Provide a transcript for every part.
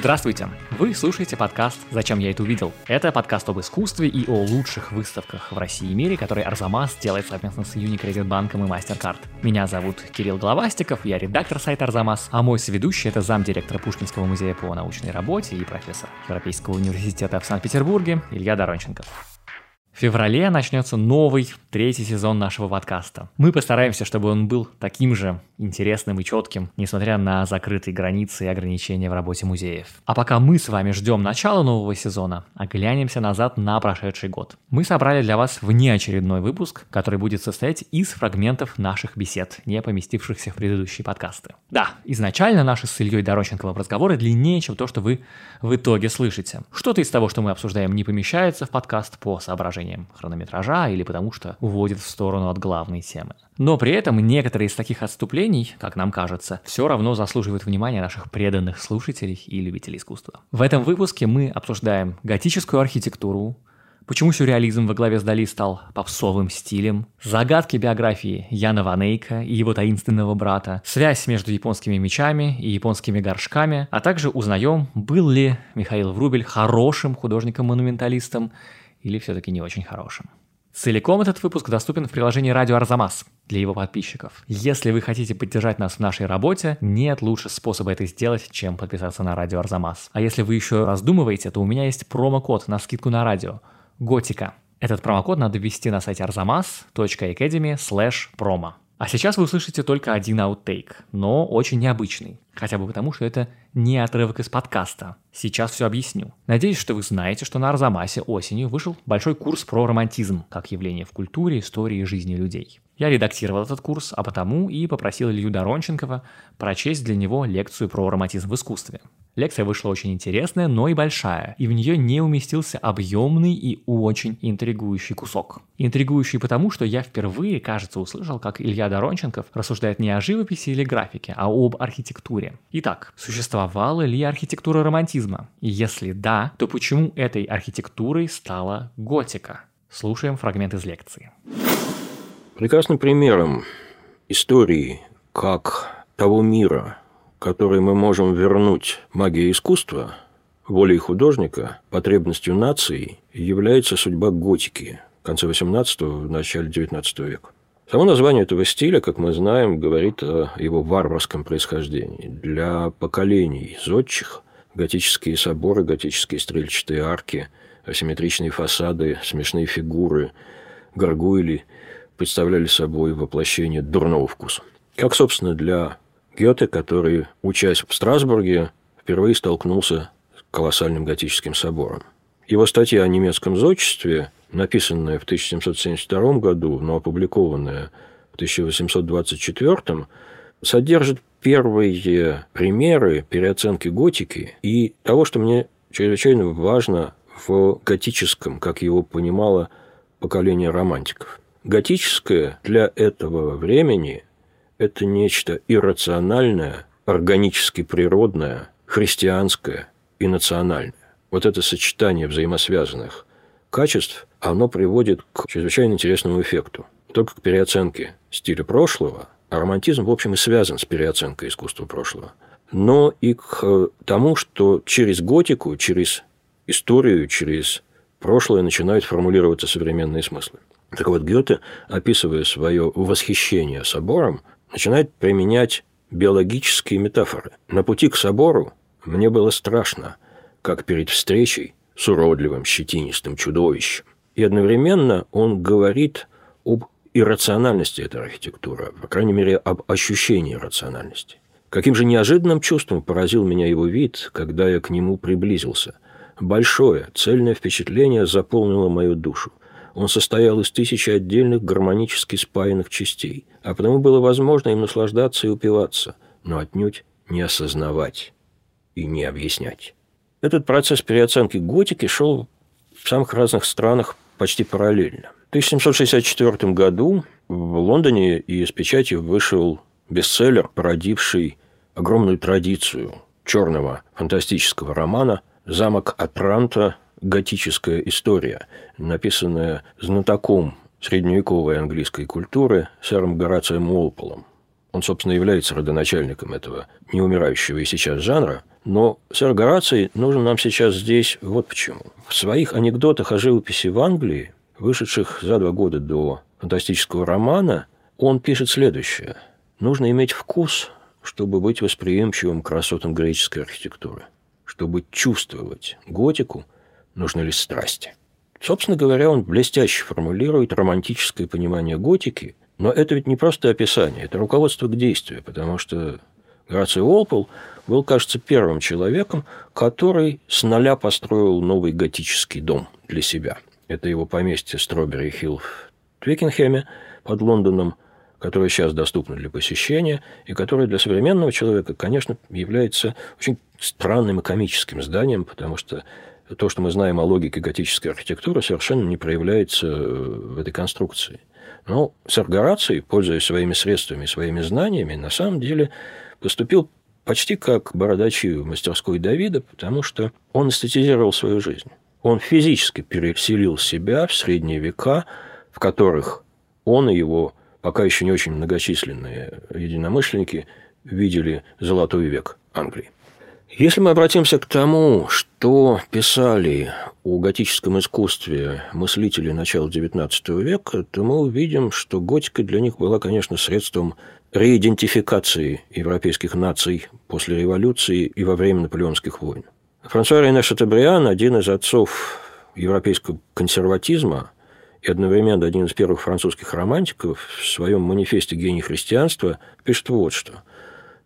Здравствуйте! Вы слушаете подкаст «Зачем я это увидел?». Это подкаст об искусстве и о лучших выставках в России и мире, который Арзамас делает совместно с Unicredit банком и MasterCard. Меня зовут Кирилл Головастиков, я редактор сайта Арзамас, а мой соведущий это замдиректора Пушкинского музея по научной работе и профессор Европейского университета в Санкт-Петербурге Илья Доронченков. Феврале начнется новый, третий сезон нашего подкаста. Мы постараемся, чтобы он был таким же интересным и четким, несмотря на закрытые границы и ограничения в работе музеев. А пока мы с вами ждем начала нового сезона, оглянемся назад на прошедший год. Мы собрали для вас внеочередной выпуск, который будет состоять из фрагментов наших бесед, не поместившихся в предыдущие подкасты. Да, изначально наши с Ильей Доронченковым разговоры длиннее, чем то, что вы в итоге слышите. Что-то из того, что мы обсуждаем, не помещается в подкаст по соображениям хронометража или потому что уводит в сторону от главной темы. Но при этом некоторые из таких отступлений, как нам кажется, все равно заслуживают внимания наших преданных слушателей и любителей искусства. В этом выпуске мы обсуждаем готическую архитектуру, Почему сюрреализм во главе с Дали стал попсовым стилем? Загадки биографии Яна Ванейка и его таинственного брата, связь между японскими мечами и японскими горшками, а также узнаем, был ли Михаил Врубель хорошим художником-монументалистом или все-таки не очень хорошим. Целиком этот выпуск доступен в приложении «Радио Арзамас» для его подписчиков. Если вы хотите поддержать нас в нашей работе, нет лучше способа это сделать, чем подписаться на «Радио Арзамас». А если вы еще раздумываете, то у меня есть промокод на скидку на радио – «Готика». Этот промокод надо ввести на сайте arzamas.academy slash promo. А сейчас вы услышите только один аутейк, но очень необычный. Хотя бы потому, что это не отрывок из подкаста. Сейчас все объясню. Надеюсь, что вы знаете, что на Арзамасе осенью вышел большой курс про романтизм как явление в культуре, истории и жизни людей. Я редактировал этот курс, а потому и попросил Илью Доронченкова прочесть для него лекцию про романтизм в искусстве. Лекция вышла очень интересная, но и большая, и в нее не уместился объемный и очень интригующий кусок. Интригующий потому, что я впервые, кажется, услышал, как Илья Доронченков рассуждает не о живописи или графике, а об архитектуре. Итак, существовала ли архитектура романтизма? И если да, то почему этой архитектурой стала готика? Слушаем фрагмент из лекции. Прекрасным примером истории как того мира, который мы можем вернуть магии искусства, волей художника, потребностью нации, является судьба готики в конце XVIII – начале XIX века. Само название этого стиля, как мы знаем, говорит о его варварском происхождении. Для поколений зодчих готические соборы, готические стрельчатые арки, асимметричные фасады, смешные фигуры, горгуйли – представляли собой воплощение дурного вкуса. Как, собственно, для Гёте, который, учась в Страсбурге, впервые столкнулся с колоссальным готическим собором. Его статья о немецком зодчестве, написанная в 1772 году, но опубликованная в 1824, содержит первые примеры переоценки готики и того, что мне чрезвычайно важно в готическом, как его понимало поколение романтиков. Готическое для этого времени – это нечто иррациональное, органически природное, христианское и национальное. Вот это сочетание взаимосвязанных качеств, оно приводит к чрезвычайно интересному эффекту. Только к переоценке стиля прошлого, а романтизм, в общем, и связан с переоценкой искусства прошлого, но и к тому, что через готику, через историю, через прошлое начинают формулироваться современные смыслы. Так вот, Гёте, описывая свое восхищение собором, начинает применять биологические метафоры. На пути к собору мне было страшно, как перед встречей с уродливым щетинистым чудовищем. И одновременно он говорит об иррациональности этой архитектуры, по крайней мере, об ощущении рациональности. Каким же неожиданным чувством поразил меня его вид, когда я к нему приблизился. Большое, цельное впечатление заполнило мою душу. Он состоял из тысячи отдельных гармонически спаянных частей, а потому было возможно им наслаждаться и упиваться, но отнюдь не осознавать и не объяснять. Этот процесс переоценки готики шел в самых разных странах почти параллельно. В 1764 году в Лондоне и с печатью вышел бестселлер, породивший огромную традицию черного фантастического романа «Замок Атранта готическая история, написанная знатоком средневековой английской культуры сэром Горацием Уолполом. Он, собственно, является родоначальником этого неумирающего и сейчас жанра. Но сэр Гораций нужен нам сейчас здесь вот почему. В своих анекдотах о живописи в Англии, вышедших за два года до фантастического романа, он пишет следующее. Нужно иметь вкус, чтобы быть восприимчивым к красотам греческой архитектуры. Чтобы чувствовать готику, нужны ли страсти. Собственно говоря, он блестяще формулирует романтическое понимание готики, но это ведь не просто описание, это руководство к действию, потому что Граций Уолпол был, кажется, первым человеком, который с нуля построил новый готический дом для себя. Это его поместье Стробери Хилл в Твикенхеме под Лондоном, которое сейчас доступно для посещения, и которое для современного человека, конечно, является очень странным и комическим зданием, потому что то, что мы знаем о логике готической архитектуры, совершенно не проявляется э, в этой конструкции. Но сэр Гораций, пользуясь своими средствами, своими знаниями, на самом деле поступил почти как бородачи в мастерской Давида, потому что он эстетизировал свою жизнь. Он физически переселил себя в средние века, в которых он и его пока еще не очень многочисленные единомышленники видели золотой век Англии. Если мы обратимся к тому, что писали о готическом искусстве мыслители начала XIX века, то мы увидим, что готика для них была, конечно, средством реидентификации европейских наций после революции и во время наполеонских войн. Франсуа Рене Шатабриан, один из отцов европейского консерватизма и одновременно один из первых французских романтиков, в своем манифесте «Гений христианства» пишет вот что –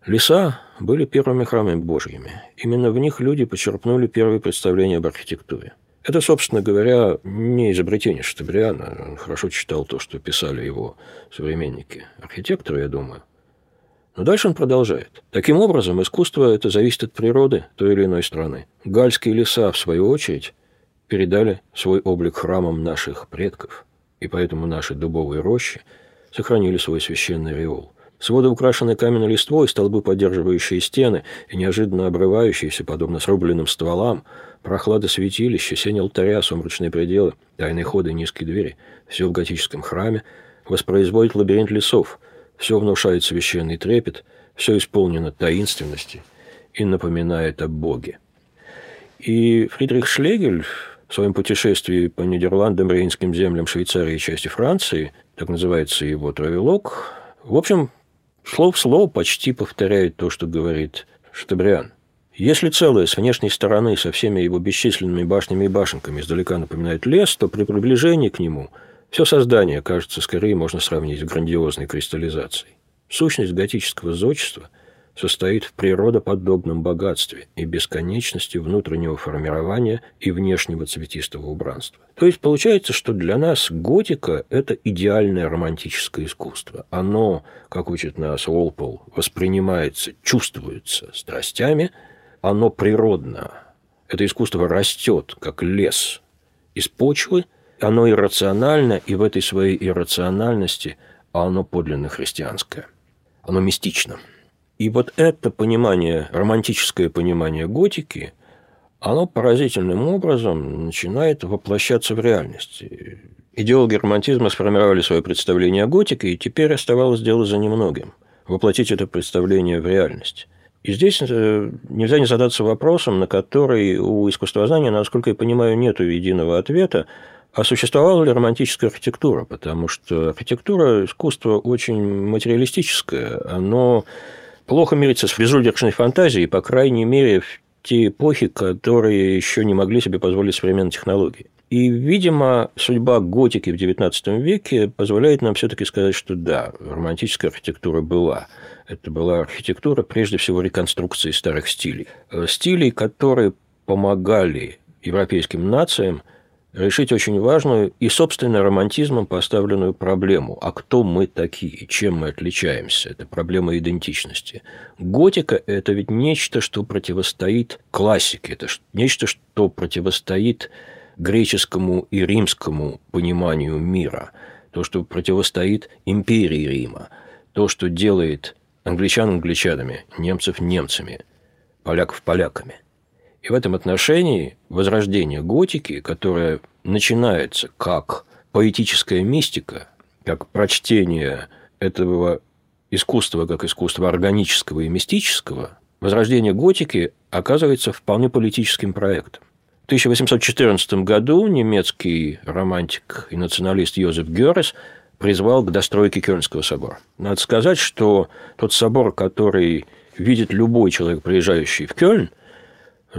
Леса были первыми храмами божьими. Именно в них люди почерпнули первые представления об архитектуре. Это, собственно говоря, не изобретение Штабриана. Он хорошо читал то, что писали его современники. Архитекторы, я думаю. Но дальше он продолжает. Таким образом, искусство это зависит от природы той или иной страны. Гальские леса, в свою очередь, передали свой облик храмам наших предков, и поэтому наши дубовые рощи сохранили свой священный реол. Своды украшены каменной листвой, столбы, поддерживающие стены, и неожиданно обрывающиеся, подобно срубленным стволам, прохлада святилища, сень алтаря, сумрачные пределы, тайные ходы и низкие двери. Все в готическом храме воспроизводит лабиринт лесов, все внушает священный трепет, все исполнено таинственности и напоминает о Боге. И Фридрих Шлегель в своем путешествии по Нидерландам, Рейнским землям, Швейцарии и части Франции, так называется его травелок, в общем, Слово в слово почти повторяет то, что говорит Штабриан. Если целое с внешней стороны со всеми его бесчисленными башнями и башенками издалека напоминает лес, то при приближении к нему все создание, кажется, скорее можно сравнить с грандиозной кристаллизацией. Сущность готического зодчества – состоит в природоподобном богатстве и бесконечности внутреннего формирования и внешнего цветистого убранства. То есть получается, что для нас готика – это идеальное романтическое искусство. Оно, как учит нас Уолпол, воспринимается, чувствуется страстями, оно природно. Это искусство растет, как лес, из почвы, оно иррационально, и в этой своей иррациональности оно подлинно христианское. Оно мистично – и вот это понимание, романтическое понимание готики, оно поразительным образом начинает воплощаться в реальности. Идеологи романтизма сформировали свое представление о готике, и теперь оставалось дело за немногим – воплотить это представление в реальность. И здесь э, нельзя не задаться вопросом, на который у искусствознания, насколько я понимаю, нет единого ответа, а существовала ли романтическая архитектура? Потому что архитектура – искусство очень материалистическое, оно плохо мирится с безудержной фантазией, по крайней мере, в те эпохи, которые еще не могли себе позволить современные технологии. И, видимо, судьба готики в XIX веке позволяет нам все-таки сказать, что да, романтическая архитектура была. Это была архитектура, прежде всего, реконструкции старых стилей. Стилей, которые помогали европейским нациям – решить очень важную и, собственно, романтизмом поставленную проблему. А кто мы такие? Чем мы отличаемся? Это проблема идентичности. Готика – это ведь нечто, что противостоит классике. Это нечто, что противостоит греческому и римскому пониманию мира. То, что противостоит империи Рима. То, что делает англичан англичанами, немцев немцами, поляков поляками. И в этом отношении возрождение готики, которое начинается как поэтическая мистика, как прочтение этого искусства как искусства органического и мистического, возрождение готики оказывается вполне политическим проектом. В 1814 году немецкий романтик и националист Йозеф Геррес призвал к достройке Кёльнского собора. Надо сказать, что тот собор, который видит любой человек, приезжающий в Кёльн,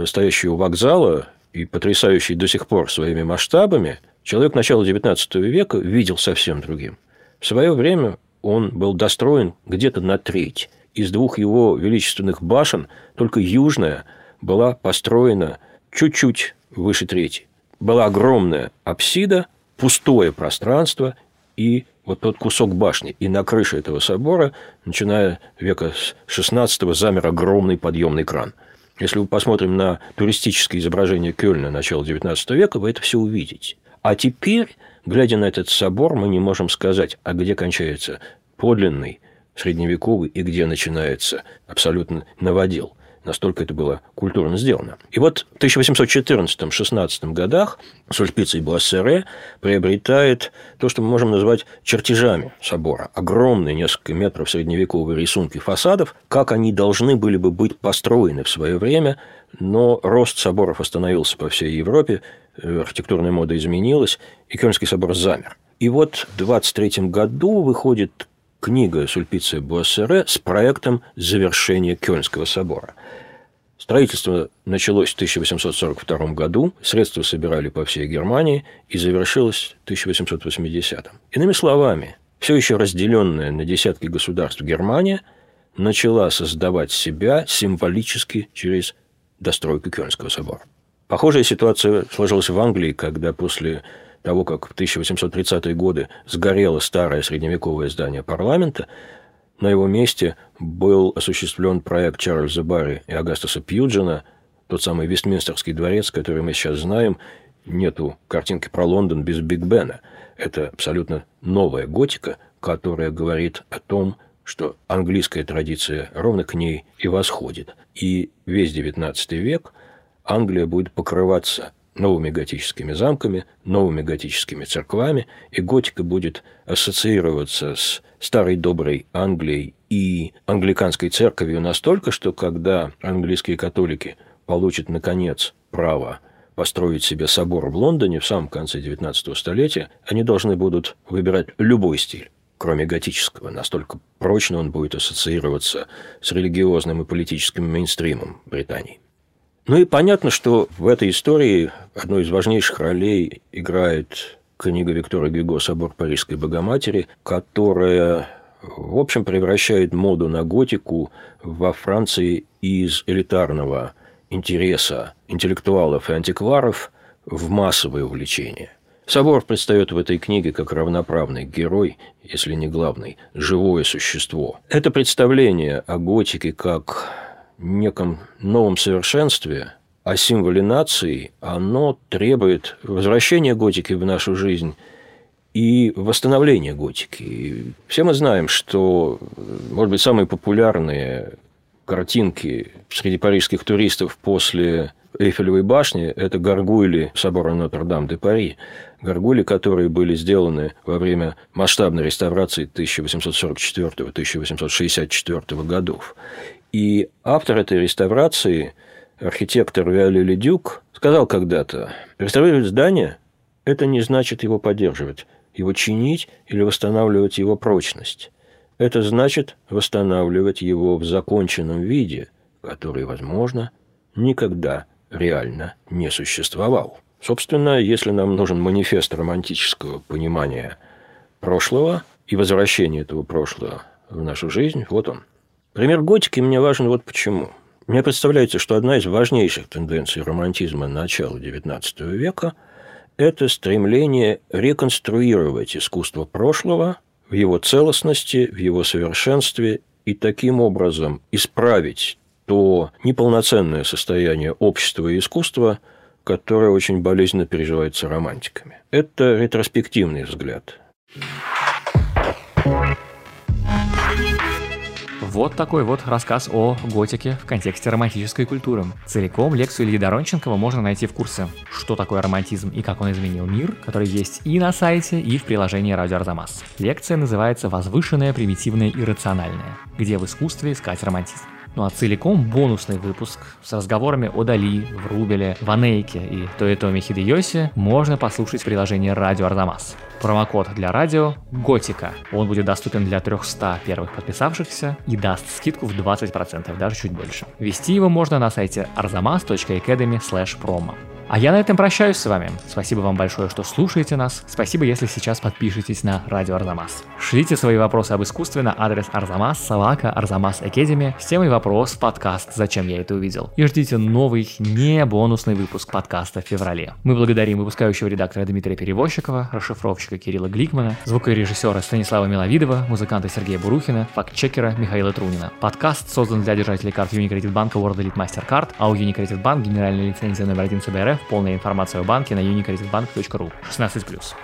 стоящий у вокзала и потрясающий до сих пор своими масштабами, человек начала XIX века видел совсем другим. В свое время он был достроен где-то на треть. Из двух его величественных башен только южная была построена чуть-чуть выше трети. Была огромная апсида, пустое пространство и вот тот кусок башни. И на крыше этого собора, начиная века 16 замер огромный подъемный кран. Если мы посмотрим на туристические изображения Кёльна начала XIX века, вы это все увидите. А теперь, глядя на этот собор, мы не можем сказать, а где кончается подлинный средневековый и где начинается абсолютно новодел. Настолько это было культурно сделано. И вот в 1814-16 годах Сульпиций Буассере приобретает то, что мы можем назвать чертежами собора. Огромные несколько метров средневековые рисунки фасадов, как они должны были бы быть построены в свое время, но рост соборов остановился по всей Европе, архитектурная мода изменилась, и Кёльнский собор замер. И вот в 23 году выходит книга Сульпиция Буассере с проектом завершения Кёльнского собора. Строительство началось в 1842 году, средства собирали по всей Германии и завершилось в 1880. Иными словами, все еще разделенная на десятки государств Германия начала создавать себя символически через достройку Кёльнского собора. Похожая ситуация сложилась в Англии, когда после того, как в 1830-е годы сгорело старое средневековое здание парламента, на его месте был осуществлен проект Чарльза Барри и Агастаса Пьюджина, тот самый Вестминстерский дворец, который мы сейчас знаем. Нету картинки про Лондон без Биг Бена. Это абсолютно новая готика, которая говорит о том, что английская традиция ровно к ней и восходит. И весь XIX век Англия будет покрываться новыми готическими замками, новыми готическими церквами, и готика будет ассоциироваться с старой доброй Англией и англиканской церковью настолько, что когда английские католики получат, наконец, право построить себе собор в Лондоне в самом конце XIX столетия, они должны будут выбирать любой стиль кроме готического. Настолько прочно он будет ассоциироваться с религиозным и политическим мейнстримом Британии. Ну и понятно, что в этой истории одной из важнейших ролей играет книга Виктора Гюго «Собор Парижской Богоматери», которая, в общем, превращает моду на готику во Франции из элитарного интереса интеллектуалов и антикваров в массовое увлечение. Собор предстает в этой книге как равноправный герой, если не главный, живое существо. Это представление о готике как неком новом совершенстве, о символе нации, оно требует возвращения готики в нашу жизнь и восстановления готики. все мы знаем, что, может быть, самые популярные картинки среди парижских туристов после Эйфелевой башни – это горгули собора Нотр-Дам-де-Пари. Горгули, которые были сделаны во время масштабной реставрации 1844-1864 годов. И автор этой реставрации, архитектор Виоле Ледюк, сказал когда-то, реставрировать здание – это не значит его поддерживать, его чинить или восстанавливать его прочность. Это значит восстанавливать его в законченном виде, который, возможно, никогда реально не существовал. Собственно, если нам нужен манифест романтического понимания прошлого и возвращения этого прошлого в нашу жизнь, вот он – Пример готики мне важен вот почему. Мне представляется, что одна из важнейших тенденций романтизма начала XIX века – это стремление реконструировать искусство прошлого в его целостности, в его совершенстве и таким образом исправить то неполноценное состояние общества и искусства, которое очень болезненно переживается романтиками. Это ретроспективный взгляд. Вот такой вот рассказ о готике в контексте романтической культуры. Целиком лекцию Ильи Доронченкова можно найти в курсе «Что такое романтизм и как он изменил мир», который есть и на сайте, и в приложении Радио Арзамас. Лекция называется «Возвышенное, примитивное и рациональное. Где в искусстве искать романтизм». Ну а целиком бонусный выпуск с разговорами о Дали, Врубеле, Ванейке и Тоэтоме Хидеоси можно послушать в приложении Радио Арзамас. Промокод для радио – ГОТИКА. Он будет доступен для 300 первых подписавшихся и даст скидку в 20%, даже чуть больше. Ввести его можно на сайте arzamas.academy promo. А я на этом прощаюсь с вами. Спасибо вам большое, что слушаете нас. Спасибо, если сейчас подпишетесь на Радио Арзамас. Шлите свои вопросы об искусстве на адрес Арзамас, Салака, Арзамас Академи с темой вопрос подкаст «Зачем я это увидел?» И ждите новый, не бонусный выпуск подкаста в феврале. Мы благодарим выпускающего редактора Дмитрия Перевозчикова, расшифровщика Кирилла Гликмана, звукорежиссера Станислава Миловидова, музыканта Сергея Бурухина, фактчекера Михаила Трунина. Подкаст создан для держателей карт Unicredit банка World Elite Mastercard, а у Unicredit Bank генеральная лицензия номер 1 ЦБРФ банке. Полная информация о банке на unicreditbank.ru 16+.